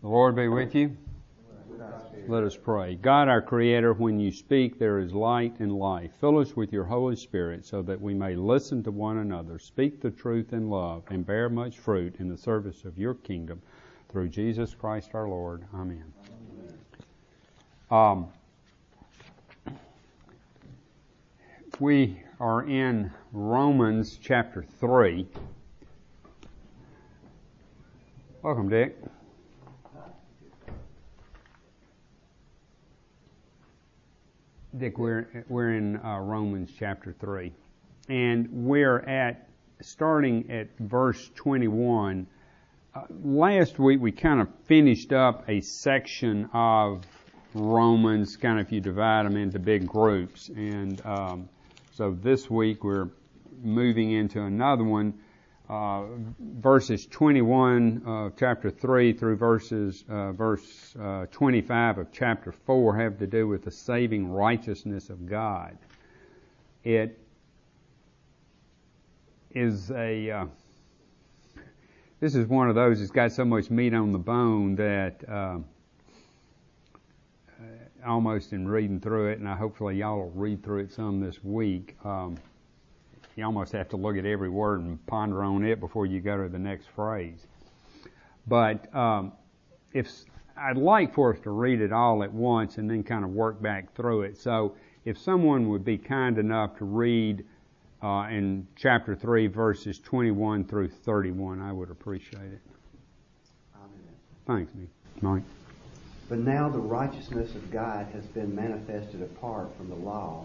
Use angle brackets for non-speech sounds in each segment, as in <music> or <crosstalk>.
The Lord be with you. Let us pray. God, our Creator, when you speak, there is light and life. Fill us with your Holy Spirit so that we may listen to one another, speak the truth in love, and bear much fruit in the service of your kingdom. Through Jesus Christ our Lord. Amen. Um, we are in Romans chapter 3. Welcome, Dick. Dick, we're we're in uh, Romans chapter three, and we're at starting at verse 21. Uh, last week we kind of finished up a section of Romans, kind of if you divide them into big groups, and um, so this week we're moving into another one uh, verses 21 of chapter 3 through verses uh, verse uh, 25 of chapter 4 have to do with the saving righteousness of God. It is a uh, this is one of those that's got so much meat on the bone that uh, almost in reading through it, and I hopefully y'all will read through it some this week. Um, you almost have to look at every word and ponder on it before you go to the next phrase. But um, if I'd like for us to read it all at once and then kind of work back through it. So if someone would be kind enough to read uh, in chapter 3 verses 21 through 31, I would appreciate it. Amen. Thanks, Mike. But now the righteousness of God has been manifested apart from the law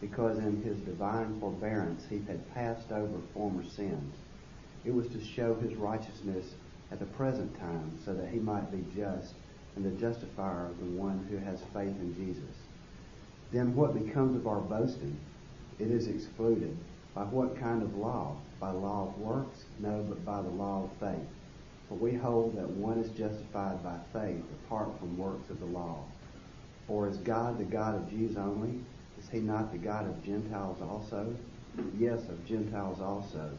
because in his divine forbearance he had passed over former sins. It was to show his righteousness at the present time so that he might be just and the justifier of the one who has faith in Jesus. Then what becomes of our boasting? It is excluded. By what kind of law? By law of works? No, but by the law of faith. For we hold that one is justified by faith apart from works of the law. For is God the God of Jews only? Is he not the God of Gentiles also? Yes, of Gentiles also,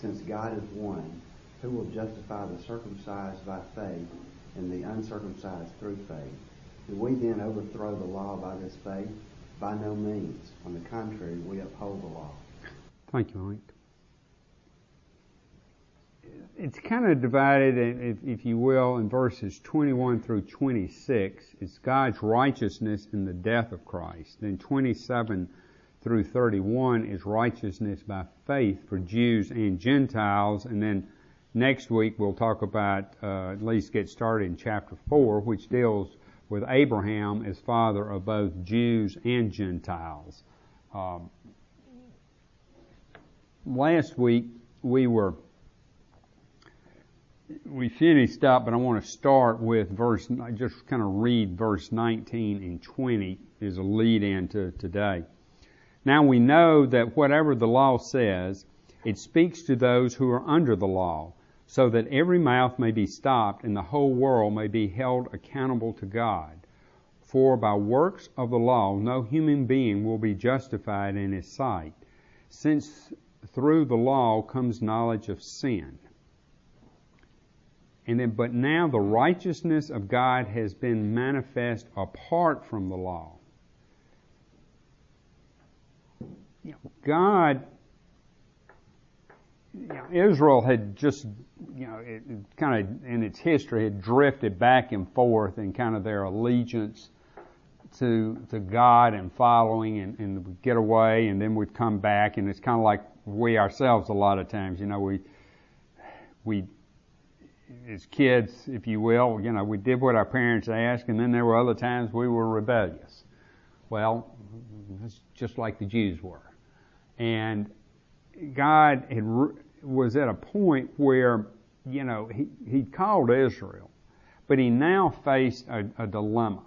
since God is one, who will justify the circumcised by faith and the uncircumcised through faith. Do we then overthrow the law by this faith? By no means. On the contrary, we uphold the law. Thank you, Mike it's kind of divided, if, if, you will, in verses 21 through 26. It's God's righteousness in the death of Christ. Then 27 through 31 is righteousness by faith for Jews and Gentiles. And then next week we'll talk about, uh, at least get started in chapter 4, which deals with Abraham as father of both Jews and Gentiles. Um, last week we were we finished up, but I want to start with verse, just kind of read verse 19 and 20 as a lead in to today. Now we know that whatever the law says, it speaks to those who are under the law, so that every mouth may be stopped and the whole world may be held accountable to God. For by works of the law no human being will be justified in his sight, since through the law comes knowledge of sin. And then, but now the righteousness of God has been manifest apart from the law. You know, God, you know, Israel had just, you know, it, it kind of in its history had drifted back and forth in kind of their allegiance to to God and following, and, and would get away, and then we'd come back, and it's kind of like we ourselves a lot of times, you know, we we as kids, if you will, you know, we did what our parents asked, and then there were other times we were rebellious. Well, it's just like the Jews were. And God had, was at a point where, you know, he, he called Israel, but he now faced a, a dilemma.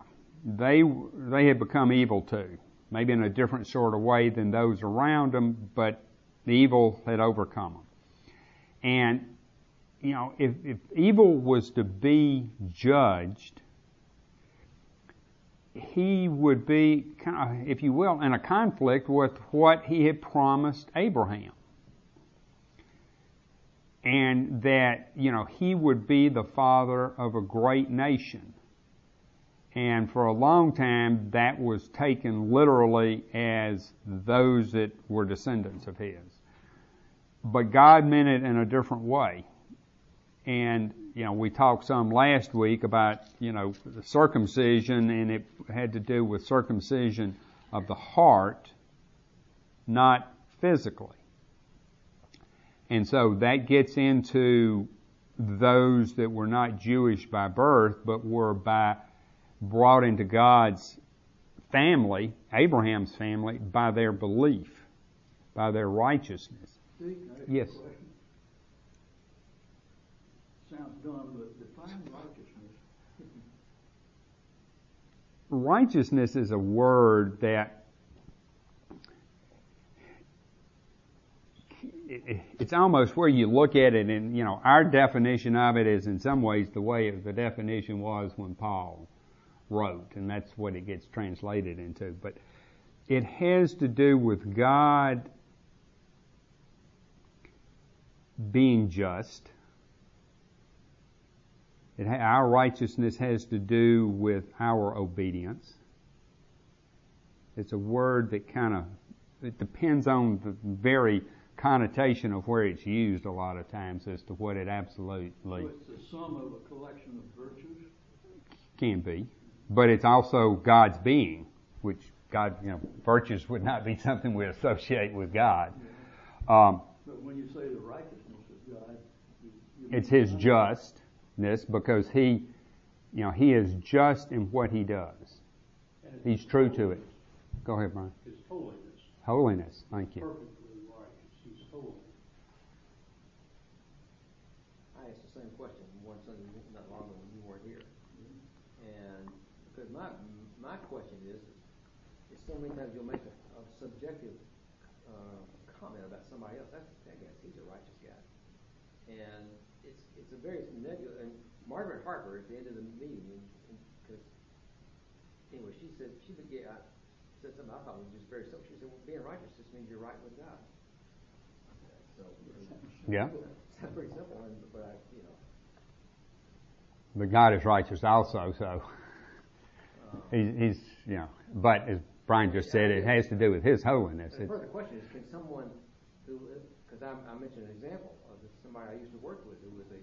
they they had become evil too, maybe in a different sort of way than those around them, but the evil had overcome them. And you know, if, if evil was to be judged, he would be, if you will, in a conflict with what he had promised Abraham. And that, you know, he would be the father of a great nation. And for a long time, that was taken literally as those that were descendants of his. But God meant it in a different way. And, you know, we talked some last week about, you know, the circumcision and it had to do with circumcision of the heart, not physically. And so that gets into those that were not Jewish by birth, but were by brought into God's family, Abraham's family, by their belief, by their righteousness. Yes. Sounds dumb, but define righteousness. <laughs> righteousness is a word that it's almost where you look at it and you know our definition of it is in some ways the way the definition was when Paul wrote, and that's what it gets translated into. But it has to do with God being just. It, our righteousness has to do with our obedience. It's a word that kind of it depends on the very connotation of where it's used a lot of times as to what it absolutely. So it's the sum of a collection of virtues. Can be but it's also God's being, which God, you know, virtues would not be <laughs> something we associate with God. Um, but when you say the righteousness of God, you, you it's His justness because He, you know, He is just in what He does. He's true to it. Go ahead, Brian. His holiness. Holiness. Thank you. Perfectly righteous. He's holy. I asked the same question one Sunday not long ago when you weren't here. And because my my question is, is so many times you'll make a, a subjective uh, comment about somebody else. That's I guess he's a righteous guy, and it's it's a very nebulous. And Margaret Harper at the end of the meeting, because anyway, she said she began, I said something I thought was just very simple. She said, "Well, being righteous just means you're right with God." So Yeah. <laughs> Sounds pretty simple, and, but I, you know. But God is righteous also, so uh, he's, he's, you know, but as Brian just said, it has to do with His holiness. The further question is, can someone who, because I, I mentioned an example of somebody I used to work with who was a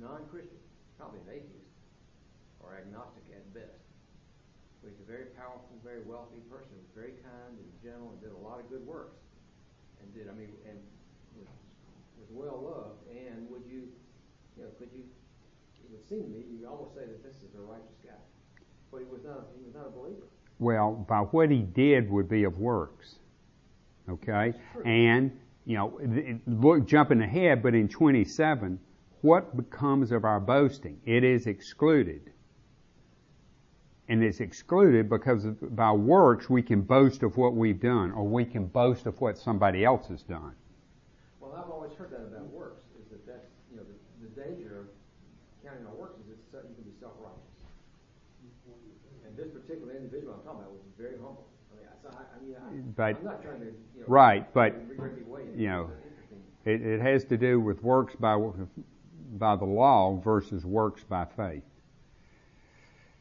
non-Christian, probably an atheist or agnostic at best, but he's a very powerful, very wealthy person, was very kind and gentle and did a lot of good works, and did, I mean, and was, was well loved. And would you, you know, could you? It would seem to me you almost say that this is a righteous guy, but he was not. He was not a believer. well, by what He did would be of works. Okay? And, you know, look, jumping ahead, but in 27, what becomes of our boasting? It is excluded. And it's excluded because of, by works we can boast of what we've done, or we can boast of what somebody else has done. Well, I've always heard that about works, is that that's, you know, the, the danger of counting on works is that you can be self-righteous. And this particular individual I'm talking about was very humble. I mean, I, so I, I mean, I, But- I'm not trying to, you know, Right, but, regret the way it- you know. It, it has to do with works by, by the law versus works by faith.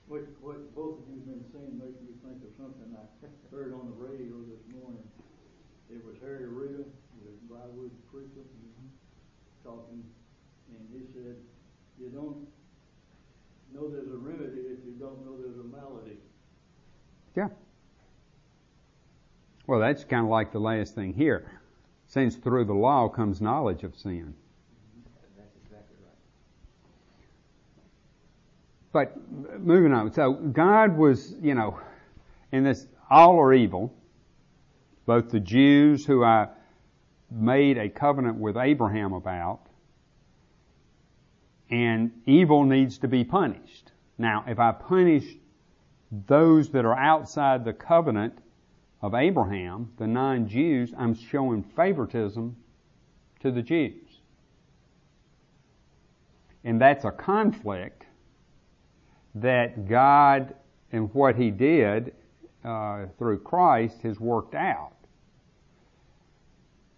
What, what both of you have been saying makes me think of something I heard on the radio this morning. It was Harry Reeder, the Briarwood preacher, mm-hmm. talking, and he said, you don't know there's a remedy if you don't know there's a malady. Yeah. Well, that's kind of like the last thing here. Since through the law comes knowledge of sin. That's exactly right. But moving on. So God was, you know, in this, all are evil. Both the Jews who I made a covenant with Abraham about, and evil needs to be punished. Now, if I punish those that are outside the covenant of Abraham, the non Jews, I'm showing favoritism to the Jews. And that's a conflict that God and what He did uh, through Christ has worked out.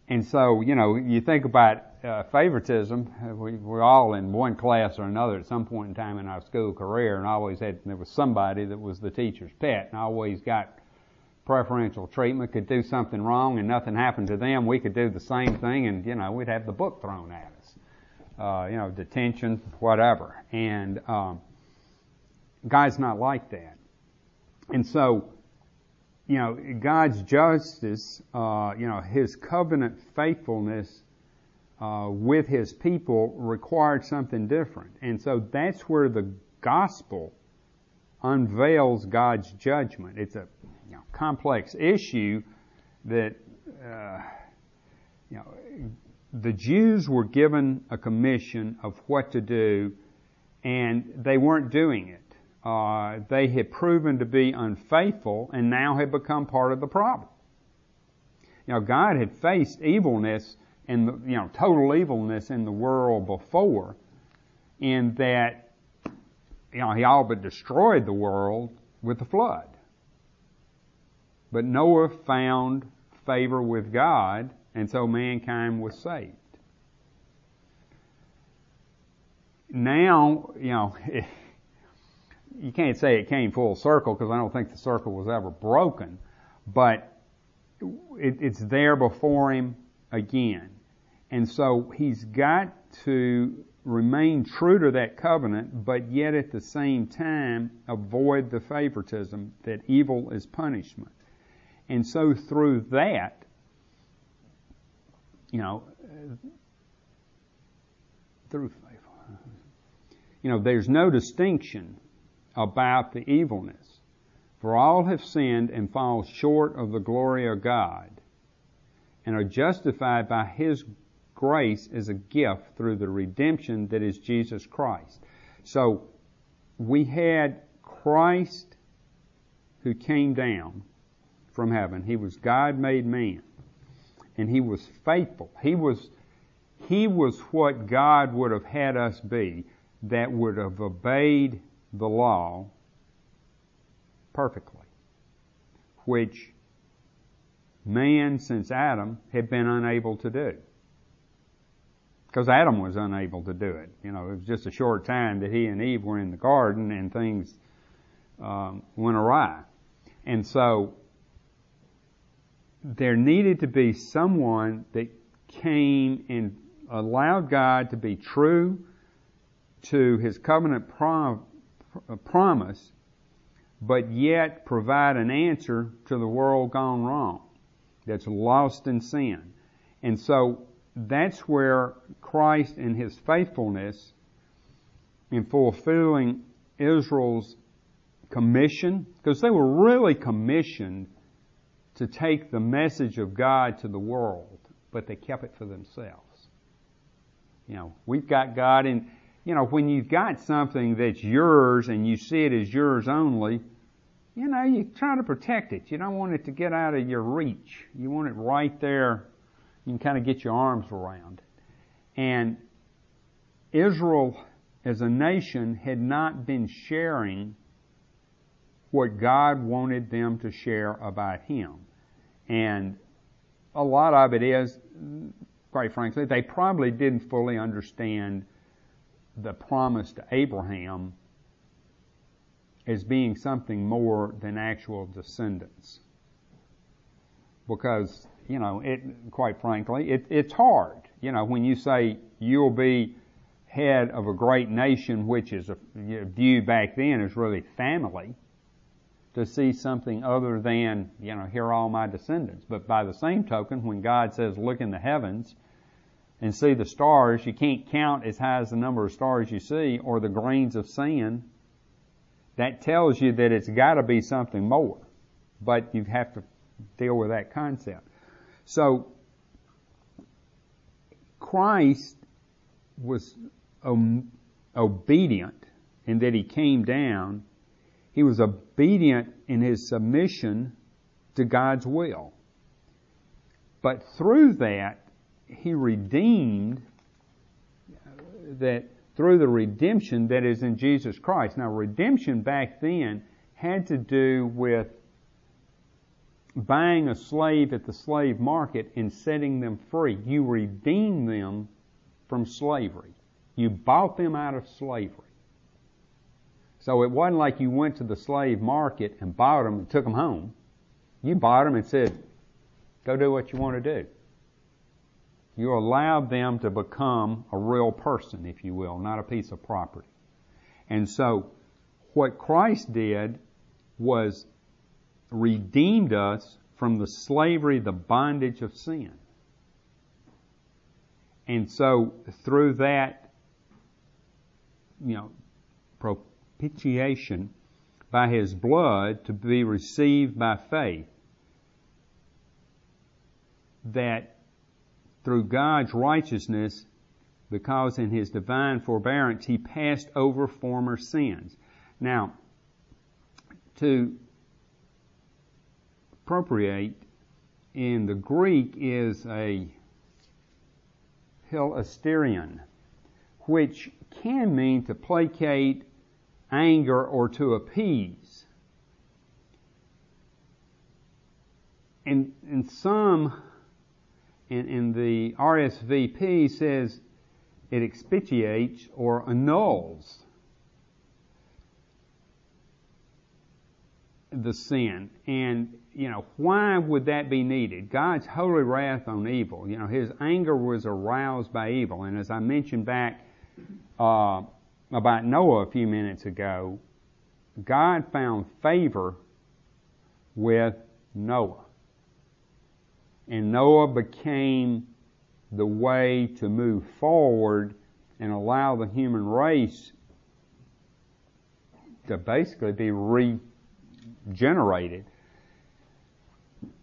And so, you know, you think about uh, favoritism. We, we're all in one class or another at some point in time in our school career, and I always had there was somebody that was the teacher's pet, and I always got preferential treatment. Could do something wrong, and nothing happened to them. We could do the same thing, and you know, we'd have the book thrown at us. Uh, you know, detention, whatever. And um, God's not like that. And so, you know, God's justice, uh, you know, His covenant faithfulness uh, with His people required something different. And so that's where the gospel unveils God's judgment. It's a you know, complex issue that, uh, you know, the Jews were given a commission of what to do, and they weren't doing it uh, they had proven to be unfaithful and now had become part of the problem. You know, God had faced evilness and you know total evilness in the world before, in that you know He all but destroyed the world with the flood. But Noah found favor with God, and so mankind was saved. Now, you know. <laughs> you can't say it came full circle because I don't think the circle was ever broken, but it, it's there before him again. And so he's got to remain true to that covenant, but yet at the same time avoid the favoritism that evil is punishment. And so through that, you know, through you know, there's no distinction about the evilness. For all have sinned and fall short of the glory of God and are justified by His grace as a gift through the redemption that is Jesus Christ. So we had Christ who came down from heaven. He was God made man. And he was faithful. He was, he was what God would have had us be that would have obeyed the law perfectly, which man since Adam had been unable to do. Because Adam was unable to do it. You know, it was just a short time that he and Eve were in the garden and things um, went awry. And so there needed to be someone that came and allowed God to be true to his covenant prom- promise, but yet provide an answer to the world gone wrong that's lost in sin. And so that's where Christ and his faithfulness in fulfilling Israel's commission, because they were really commissioned to take the message of God to the world, but they kept it for themselves. You know, we've got God in, you know, when you've got something that's yours and you see it as yours only, you know, you try to protect it. You don't want it to get out of your reach. You want it right there. You can kind of get your arms around. And Israel as a nation had not been sharing what God wanted them to share about Him. And a lot of it is, quite frankly, they probably didn't fully understand the promise to Abraham as being something more than actual descendants. Because, you know, it, quite frankly, it, it's hard. You know, when you say you'll be head of a great nation, which is a, viewed back then as really family, to see something other than, you know, here are all my descendants. But by the same token, when God says, look in the heavens, and see the stars, you can't count as high as the number of stars you see or the grains of sand. That tells you that it's got to be something more. But you have to deal with that concept. So, Christ was obedient in that he came down he was obedient in his submission to God's will. But through that, he redeemed that through the redemption that is in Jesus Christ. Now, redemption back then had to do with buying a slave at the slave market and setting them free. You redeemed them from slavery. You bought them out of slavery. So it wasn't like you went to the slave market and bought them and took them home. You bought them and said, go do what you want to do. You allowed them to become a real person, if you will, not a piece of property. And so what Christ did was redeemed us from the slavery, the bondage of sin. And so through that, you know, propitiation by his blood to be received by faith, that through God's righteousness, because in his divine forbearance he passed over former sins. Now, to appropriate in the Greek is a hilasterion, which can mean to placate, anger, or to appease. And, in some in the RSVP says it expiates or annuls the sin. And, you know, why would that be needed? God's holy wrath on evil. You know, His anger was aroused by evil. And as I mentioned back uh, about Noah a few minutes ago, God found favor with Noah. And Noah became the way to move forward and allow the human race to basically be regenerated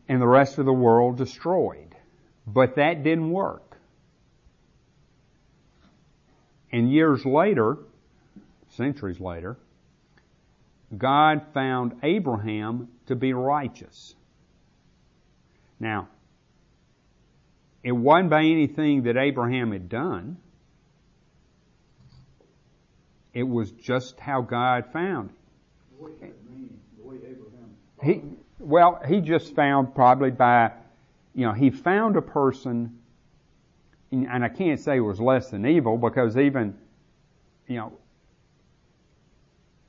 and the rest of the world destroyed. But that didn't work. And years later, centuries later, God found Abraham to be righteous. Now, it wasn't by anything that Abraham had done. It was just how God found him. He, well, he just found probably by, you know, he found a person, and I can't say it was less than evil because even, you know,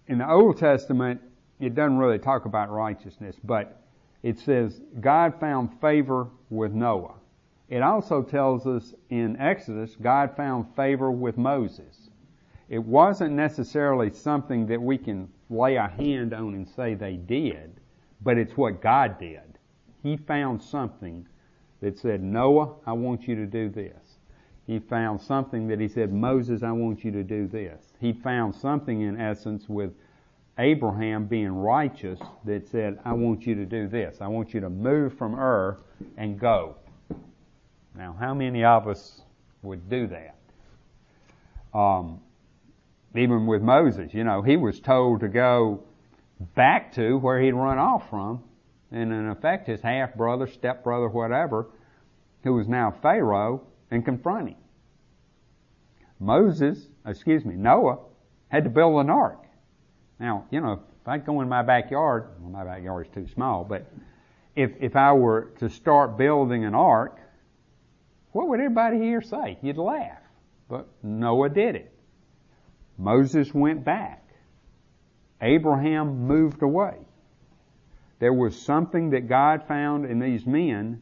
in the Old Testament, it doesn't really talk about righteousness, but it says God found favor with Noah. It also tells us in Exodus, God found favor with Moses. It wasn't necessarily something that we can lay a hand on and say they did but it's what God did. He found something that said, Noah, I want you to do this. He found something that he said, Moses, I want you to do this. He found something in essence with Abraham being righteous that said, I want you to do this. I want you to move from Ur and go. Now, how many of us would do that? Um, even with Moses, you know, he was told to go back to where he'd run off from, and in effect his half brother, step brother, whatever, who was now Pharaoh, and confront him. Moses, excuse me, Noah, had to build an ark. Now, you know, if I'd go in my backyard, well, my backyard is too small, but if, if I were to start building an ark, what would everybody here say? You'd laugh. But Noah did it. Moses went back. Abraham moved away. There was something that God found in these men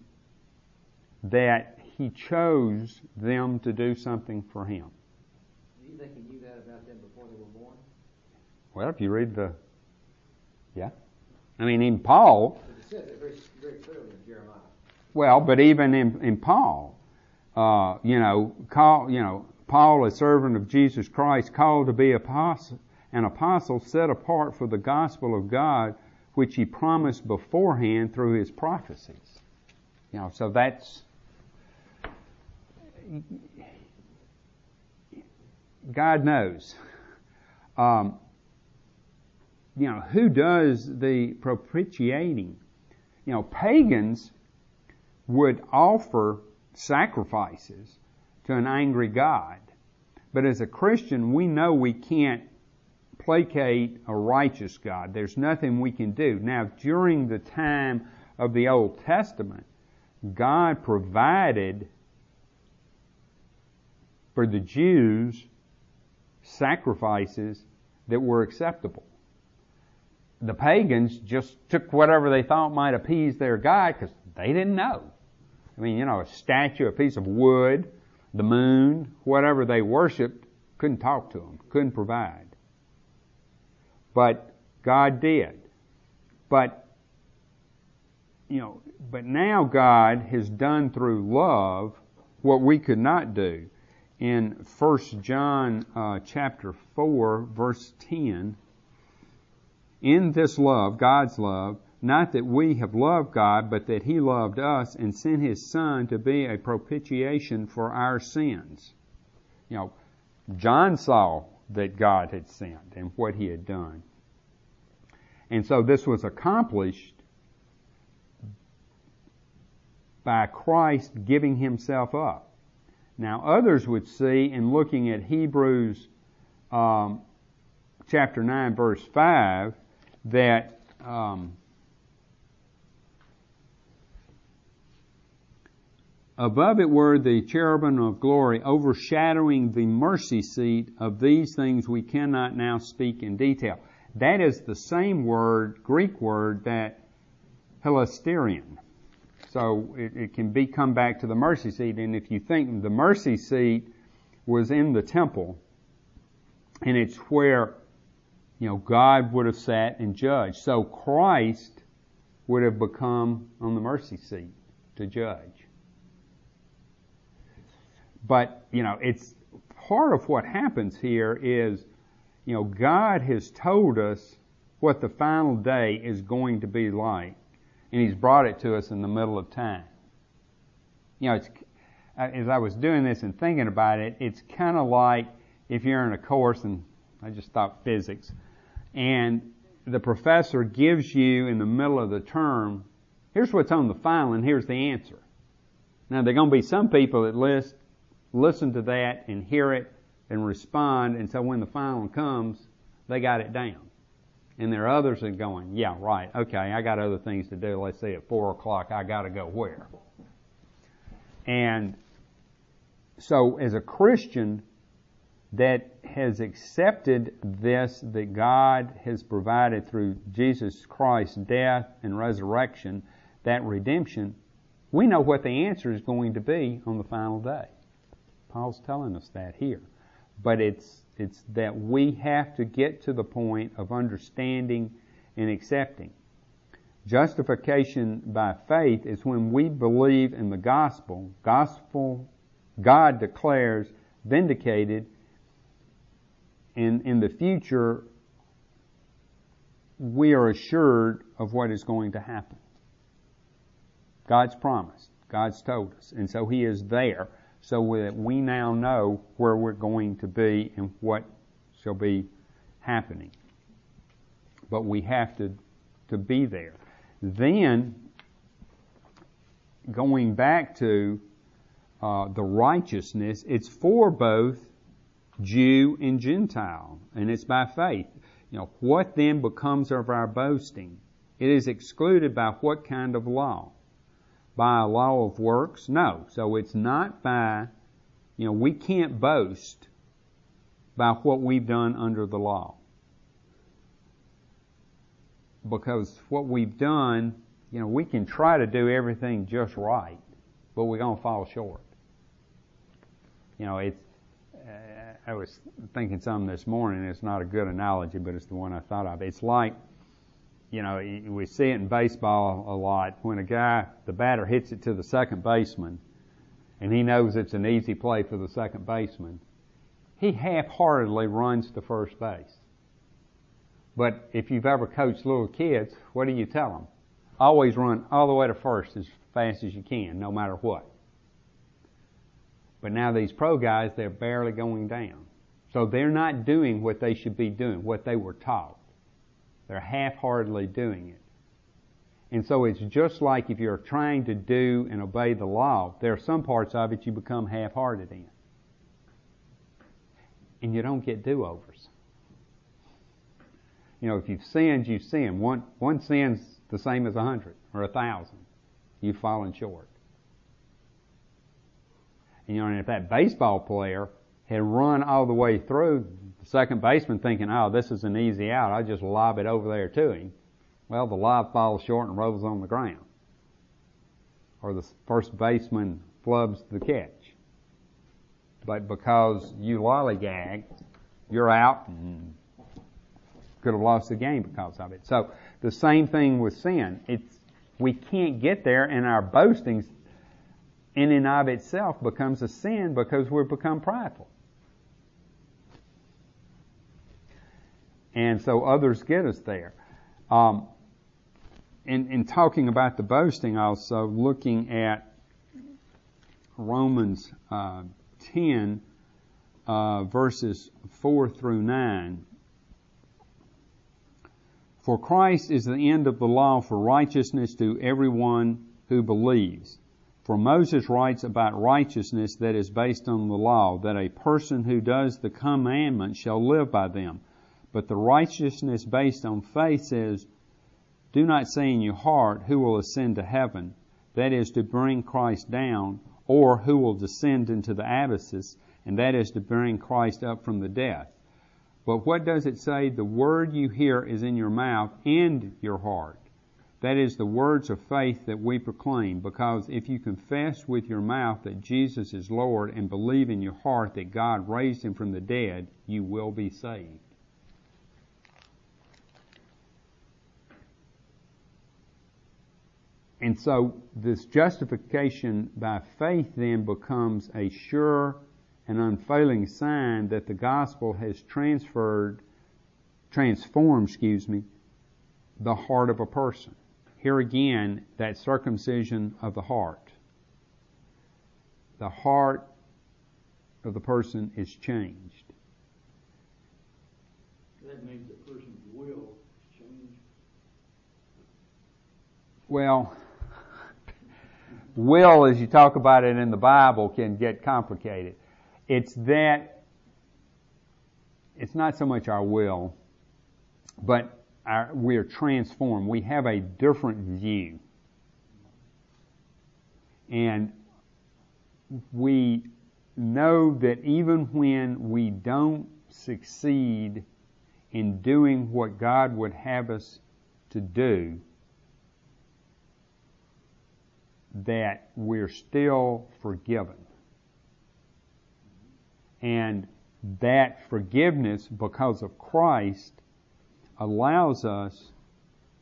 that he chose them to do something for him. Do you think he knew that about them before they were born? Well, if you read the, yeah. I mean, in Paul. It says it very, very clearly in Jeremiah. Well, but even in, in Paul, uh, you know, call, you know, Paul, a servant of Jesus Christ, called to be apostle, an apostle set apart for the gospel of God, which he promised beforehand through his prophecies. You know, so that's God knows. Um, you know, who does the propitiating? You know, pagans would offer sacrifices to an angry God. But as a Christian, we know we can't placate a righteous God. There's nothing we can do. Now, during the time of the Old Testament, God provided for the Jews sacrifices that were acceptable. The pagans just took whatever they thought might appease their God because they didn't know. I mean, you know, a statue, a piece of wood, the moon, whatever they worshiped, couldn't talk to them, couldn't provide. But God did. But, you know, but now God has done through love what we could not do. In 1 John uh, chapter 4, verse 10, in this love, God's love, not that we have loved God, but that He loved us and sent His Son to be a propitiation for our sins. You know, John saw that God had sent and what He had done. And so this was accomplished by Christ giving Himself up. Now others would see in looking at Hebrews um, chapter 9 verse 5 that um, Above it were the cherubim of glory overshadowing the mercy seat of these things we cannot now speak in detail. That is the same word, Greek word, that hilasterion. So it, it can be come back to the mercy seat, and if you think the mercy seat was in the temple, and it's where, you know, God would have sat and judged. So Christ would have become on the mercy seat to judge. But, you know, it's part of what happens here is, you know, God has told us what the final day is going to be like. And He's brought it to us in the middle of time. You know, it's, uh, as I was doing this and thinking about it, it's kind of like if you're in a course, and I just thought physics, and the professor gives you in the middle of the term, here's what's on the file and here's the answer. Now, there are going to be some people that list listen to that and hear it and respond. And so when the final comes, they got it down. And there are others that are going, yeah, right, okay, I got other things to do. Let's say at four o'clock, I got to go where? And so as a Christian that has accepted this that God has provided through Jesus Christ's death and resurrection, that redemption, we know what the answer is going to be on the final day. Paul's telling us that here. But it's, it's that we have to get to the point of understanding and accepting. Justification by faith is when we believe in the gospel. Gospel, God declares vindicated. and in the future, we are assured of what is going to happen. God's promised. God's told us. And so He is there so that we now know where we're going to be and what shall be happening. But we have to, to be there. Then, going back to uh, the righteousness, it's for both Jew and Gentile, and it's by faith. You know, what then becomes of our boasting? It is excluded by what kind of law? By a law of works? No. So it's not by, you know, we can't boast by what we've done under the law. Because what we've done, you know, we can try to do everything just right, but we're going to fall short. You know, it's, uh, I was thinking something this morning, it's not a good analogy, but it's the one I thought of. It's like, you know, we see it in baseball a lot. When a guy, the batter hits it to the second baseman, and he knows it's an easy play for the second baseman, he half-heartedly runs to first base. But if you've ever coached little kids, what do you tell them? Always run all the way to first as fast as you can, no matter what. But now these pro guys, they're barely going down. So they're not doing what they should be doing, what they were taught. They're half-heartedly doing it. And so it's just like if you're trying to do and obey the law, there are some parts of it you become half-hearted in. And you don't get do-overs. You know, if you've sinned, you've. One, one sin's the same as a hundred or a thousand. You've fallen short. And you know, and if that baseball player had run all the way through, second baseman thinking, oh, this is an easy out, I'll just lob it over there to him. Well, the lob falls short and rolls on the ground. Or the first baseman flubs the catch. But because you lollygag, you're out mm-hmm. and could have lost the game because of it. So the same thing with sin. It's we can't get there, and our boasting in and of itself becomes a sin because we've become prideful. And so others get us there. Um, in, in talking about the boasting, also looking at Romans uh, 10, uh, verses 4 through 9. For Christ is the end of the law for righteousness to everyone who believes. For Moses writes about righteousness that is based on the law, that a person who does the commandments shall live by them. But the righteousness based on faith says, Do not say in your heart, Who will ascend to heaven? That is to bring Christ down, or who will descend into the abysses, and that is to bring Christ up from the dead. But what does it say? The word you hear is in your mouth and your heart. That is the words of faith that we proclaim, because if you confess with your mouth that Jesus is Lord and believe in your heart that God raised him from the dead, you will be saved. And so this justification by faith then becomes a sure and unfailing sign that the gospel has transferred, transformed, excuse me, the heart of a person. Here again, that circumcision of the heart. The heart of the person is changed. That means the person's will is changed. Well, will, as you talk about it in the Bible, can get complicated. It's that, it's not so much our will, but our, we are transformed. We have a different view. And we know that even when we don't succeed in doing what God would have us to do, that we're still forgiven. And that forgiveness, because of Christ, allows us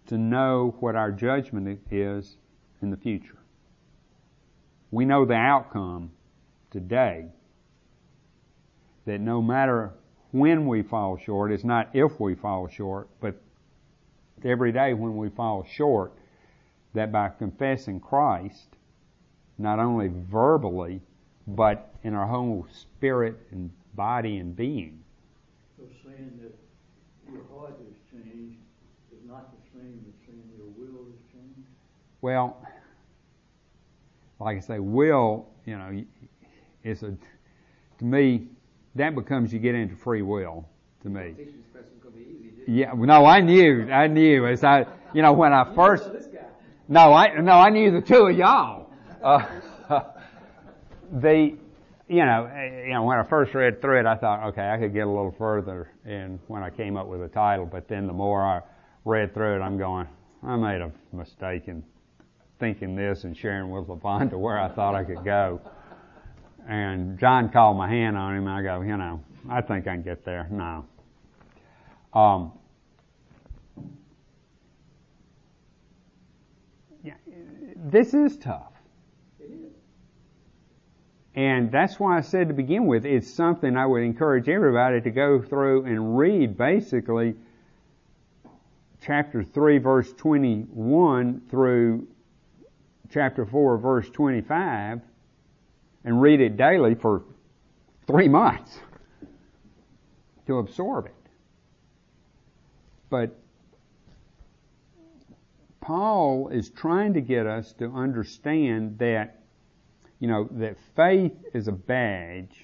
to know what our judgment is in the future. We know the outcome today. That no matter when we fall short, it's not if we fall short, but every day when we fall short, that by confessing Christ, not only verbally, but in our whole spirit and body and being. So saying that your heart is changed is not the same as saying your will is changed? Well, like I say, will, you know, is a, to me, that becomes you get into free will, to me. Yeah, no, I knew, I knew as I, you know, when I first, no, I, no, I knew the two of y'all. Uh, <laughs> the, you know, you know, when I first read through it, I thought, okay, I could get a little further in when I came up with a title, but then the more I read through it, I'm going, I made a mistake in thinking this and sharing with LaVon to <laughs> where I thought I could go. And John called my hand on him, I go, you know, I think I can get there. No. Um, yeah, this is tough. It is. And that's why I said to begin with, it's something I would encourage everybody to go through and read basically chapter 3 verse 21 through chapter 4 verse 25 and read it daily for three months to absorb it. But Paul is trying to get us to understand that, you know, that faith is a badge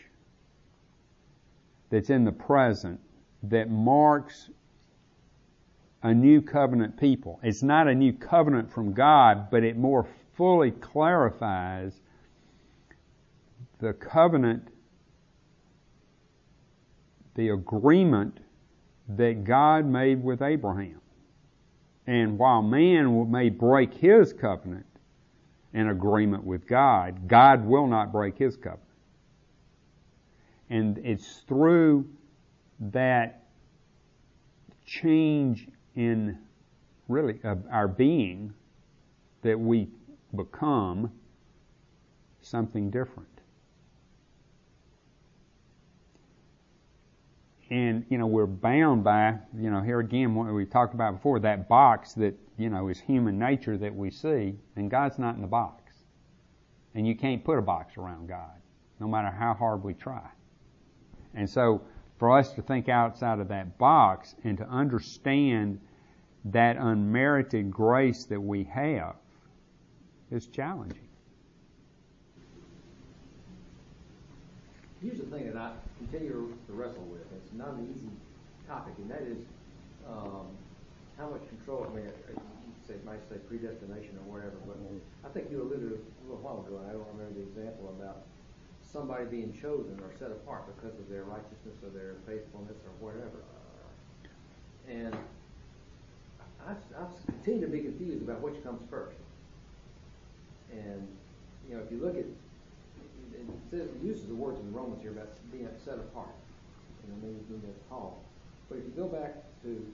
that's in the present that marks a new covenant people. It's not a new covenant from God, but it more fully clarifies the covenant, the agreement that God made with Abraham. And while man may break his covenant and agreement with God, God will not break his covenant. And it's through that change in really our being that we become something different. And, you know, we're bound by, you know, here again, what we talked about before, that box that, you know, is human nature that we see, and God's not in the box. And you can't put a box around God, no matter how hard we try. And so, for us to think outside of that box and to understand that unmerited grace that we have is challenging. Here's the thing that I continue to wrestle with. It's not an easy topic, and that is um, how much control. I mean, you say, might say predestination or whatever, but I think you alluded a little while ago, and I don't remember the example about somebody being chosen or set apart because of their righteousness or their faithfulness or whatever. And I, I continue to be confused about which comes first. And, you know, if you look at, it, uses the words in Romans here about being set apart. You know, maybe, that's Paul. But if you go back to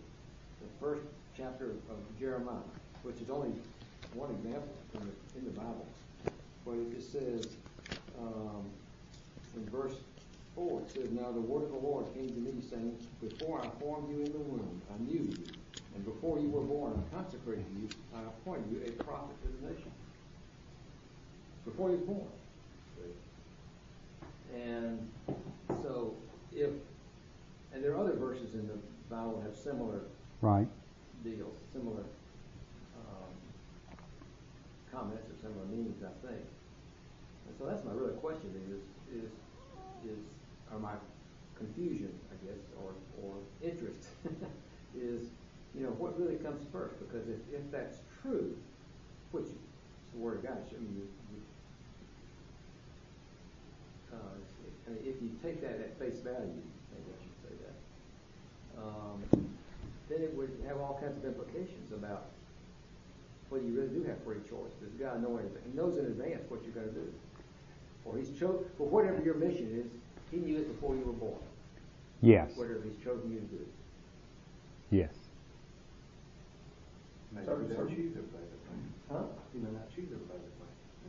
the first chapter of Jeremiah, which is only one example in the, in the Bible, but it says, um, in verse 4, it says, Now the word of the Lord came to me, saying, Before I formed you in the womb, I knew you. And before you were born, I consecrated you. I appointed you a prophet to the nation. Before you were born. And so, if, and there are other verses in the Bible that have similar right. deals, similar um, comments or similar meanings, I think. And so that's my real question is, is is, or my confusion, I guess, or, or interest, <laughs> is, you know, what really comes first? Because if, if that's true, which is the Word of God, I mean, if you take that at face value, maybe I should say that, um, then it would have all kinds of implications about whether you really do have free choice. Does God know anything? He knows in advance what you're going to do or he's chosen for whatever your mission is. He knew it before you were born. Yes. Whatever he's chosen you to do. Yes. So, so choose everybody to play. Huh? You may not choose everybody to play.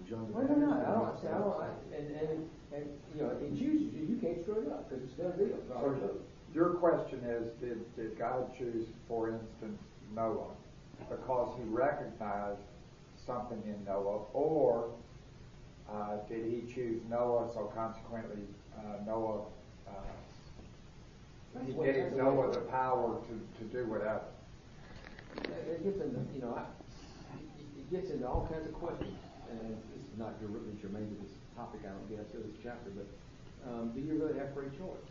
John Well, no, no, I don't. I don't. I, and and and you know, he chooses you, you can't screw it up because it's done deal. So your question is, did, did God choose, for instance, Noah because he recognized something in Noah, or uh, did he choose Noah, so consequently uh, Noah, uh, he gave Noah the power to, to do whatever? It gets into, you know, I, it gets into all kinds of questions, and not really germane to this topic, I don't guess, of this chapter, but um, do you really have free choice?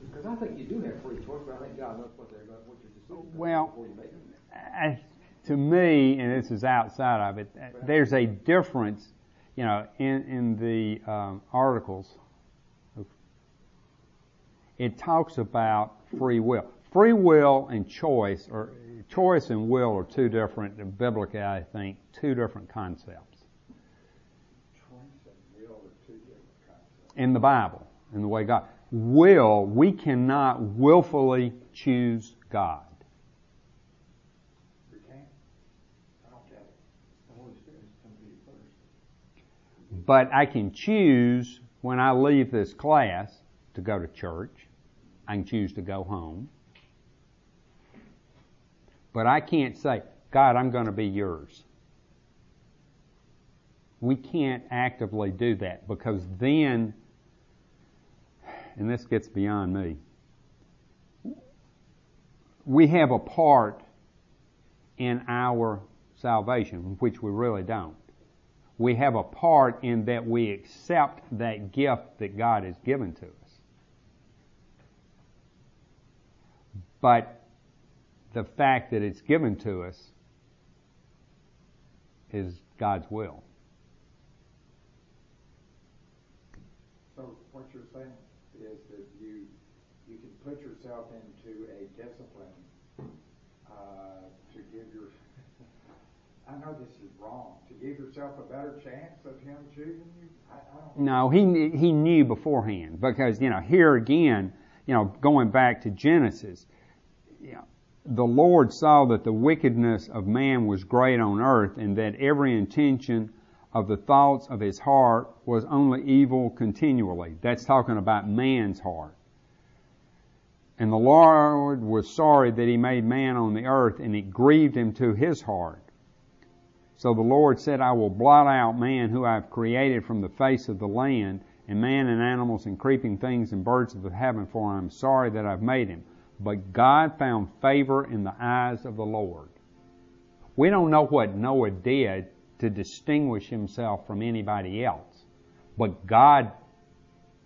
Because I think you do have free choice, but I think God knows what they're going, what your decision well, before you make it. I, to me, and this is outside of it, there's a difference you know, in, in the um, articles, it talks about free will. Free will and choice, or choice and will, are two different, biblically, I think, two different concepts. Choice and will are two different concepts. In the Bible, in the way God. Will, we cannot willfully choose God. But I can choose when I leave this class to go to church. I can choose to go home. But I can't say, God, I'm going to be yours. We can't actively do that because then, and this gets beyond me, we have a part in our salvation, which we really don't. We have a part in that we accept that gift that God has given to us. But the fact that it's given to us is God's will. So what you're saying is that you you can put yourself into a discipline uh, to give your. <laughs> I know this is wrong. To give yourself a better chance of Him choosing you. I, I. No, he he knew beforehand because you know here again, you know, going back to Genesis, you know, the Lord saw that the wickedness of man was great on earth, and that every intention of the thoughts of his heart was only evil continually. That's talking about man's heart. And the Lord was sorry that he made man on the earth, and it grieved him to his heart. So the Lord said, I will blot out man who I have created from the face of the land, and man and animals and creeping things and birds of the heaven, for I am sorry that I've made him. But God found favor in the eyes of the Lord. We don't know what Noah did to distinguish himself from anybody else, but God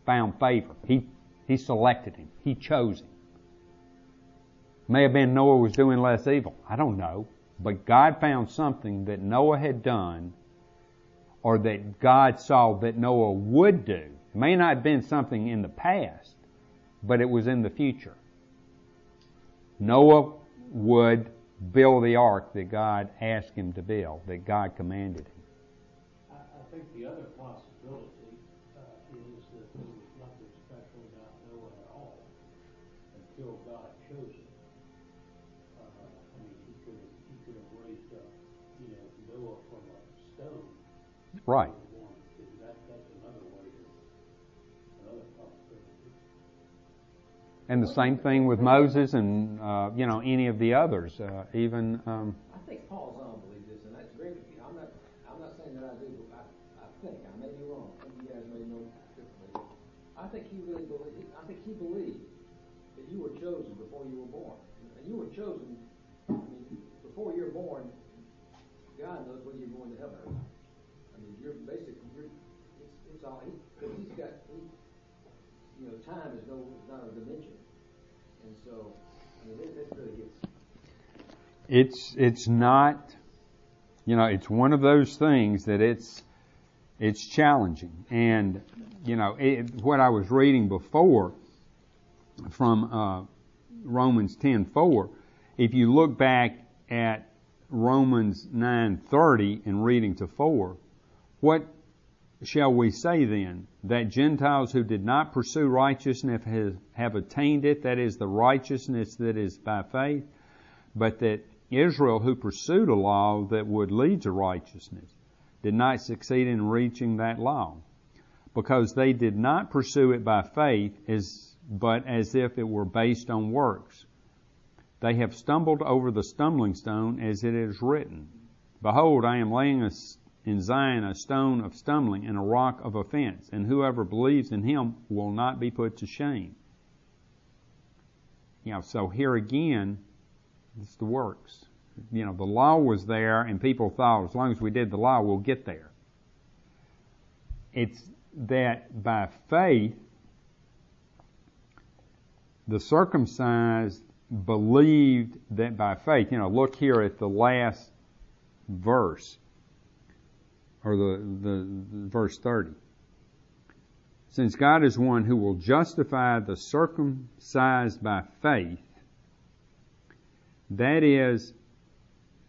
found favor. He, he selected him. He chose him. May have been Noah was doing less evil. I don't know. But God found something that Noah had done or that God saw that Noah would do. It may not have been something in the past, but it was in the future. Noah would build the ark that God asked him to build, that God commanded him. I, think the other possibility uh, is that there was nothing special about Noah at all until God chose him. Possibility. And the same thing with Moses and, uh, you know, any of the others, uh, even, um, I think Paul Zahl believes this, and with you. I'm not, I'm not saying that I do, but I, I think, I may be wrong, some you guys may know differently. I think he really believed, I think he believed that you were chosen before you were born. And you were chosen, I mean, before you're born, God knows whether you're going to heaven all, he, cause he's got, he, you know, time is no, not a dimension. And so, I mean, this really gets, it's it's not you know it's one of those things that it's it's challenging and you know it, what I was reading before from uh, Romans 10:4 if you look back at Romans 9:30 and reading to 4 what shall we say then that Gentiles who did not pursue righteousness have, attained it that is the righteousness that is by faith but that Israel, who pursued a law that would lead to righteousness, did not succeed in reaching that law, because they did not pursue it by faith, as, but as if it were based on works. They have stumbled over the stumbling stone, as it is written, Behold, I am laying a, in Zion a stone of stumbling and a rock of offense, and whoever believes in him will not be put to shame. You know, so here again, it's the works. You know, the law was there and people thought as long as we did the law, we'll get there. It's that by faith, the circumcised believed that by faith, you know, look here at the last verse, or the, the, the verse 30. Since God is one who will justify the circumcised by faith, that is,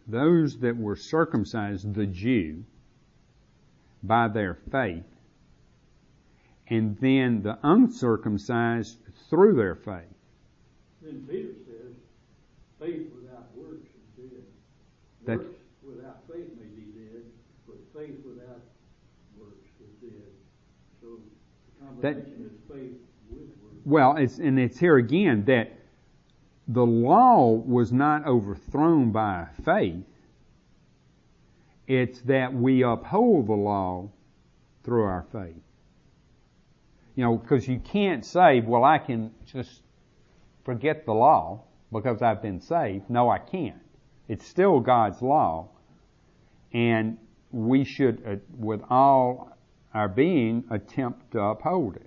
those that were circumcised, the Jew, by their faith, and then the uncircumcised through their faith. Then Peter says, faith without works is dead. That- Works without faith may be dead, but faith without works is dead. So the That- combination is faith with works. Well, it's, and it's here again that the law was not overthrown by faith. It's that we uphold the law through our faith. You know, because you can't say, well, I can just forget the law because I've been saved. No, I can't. It's still God's law. and we should, uh, with all our being, attempt to uphold it.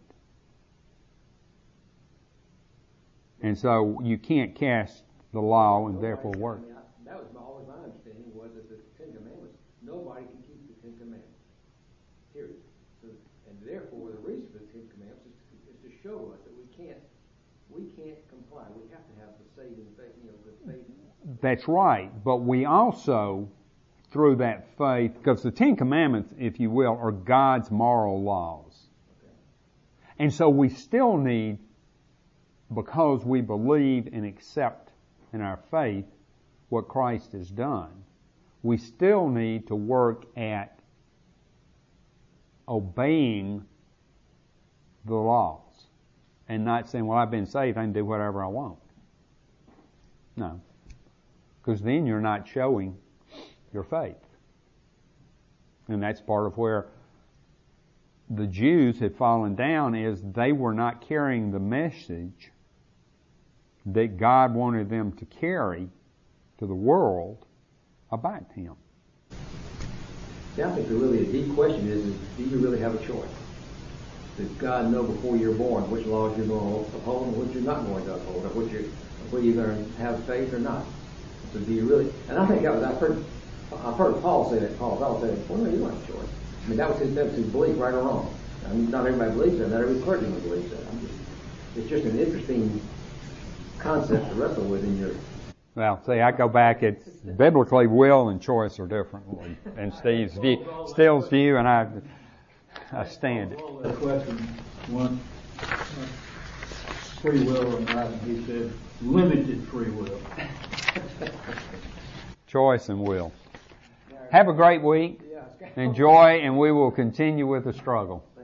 And so you can't cast the law and therefore work. I mean, I- That was my, always my understanding was that the Ten Commandments, nobody can keep the Ten Commandments. Period. So, and therefore, the reason for the Ten Commandments is to, is to show us that we can't, we can't comply. We have to have the saving faith, you know, the faith. That's right. But we also, through that faith, because the Ten Commandments, if you will, are God's moral laws. And so we still need, because we believe and accept in our faith what Christ has done, we still need to work at obeying the laws and not saying, well, I've been saved, I can do whatever I want. No. Because then you're not showing your faith. And that's part of where the Jews had fallen down is they were not carrying the message that God wanted them to carry to the world about Him. See, I think the really a deep question is, is do you really have a choice? Does God know before you're born which laws you're going to uphold and which you're not going to uphold, or which you're, whether you're going to have faith or not? So do you really? And I think that was I've heard I've heard Paul say that. Paul Paul said, "Well, no, you don't have a choice." I mean, that was his that was his belief, right or wrong. I mean, not everybody believes that. Not every clergyman believes that. I'm just, it's just an interesting concept to wrestle with in your Well, see, I go back, it's biblically will and choice are different. And Steve's view, Steele's view, and I, I stand it. All that question, one, free will, and I, he said, limited free will. Choice and will. Have a great week. Enjoy, and we will continue with the struggle.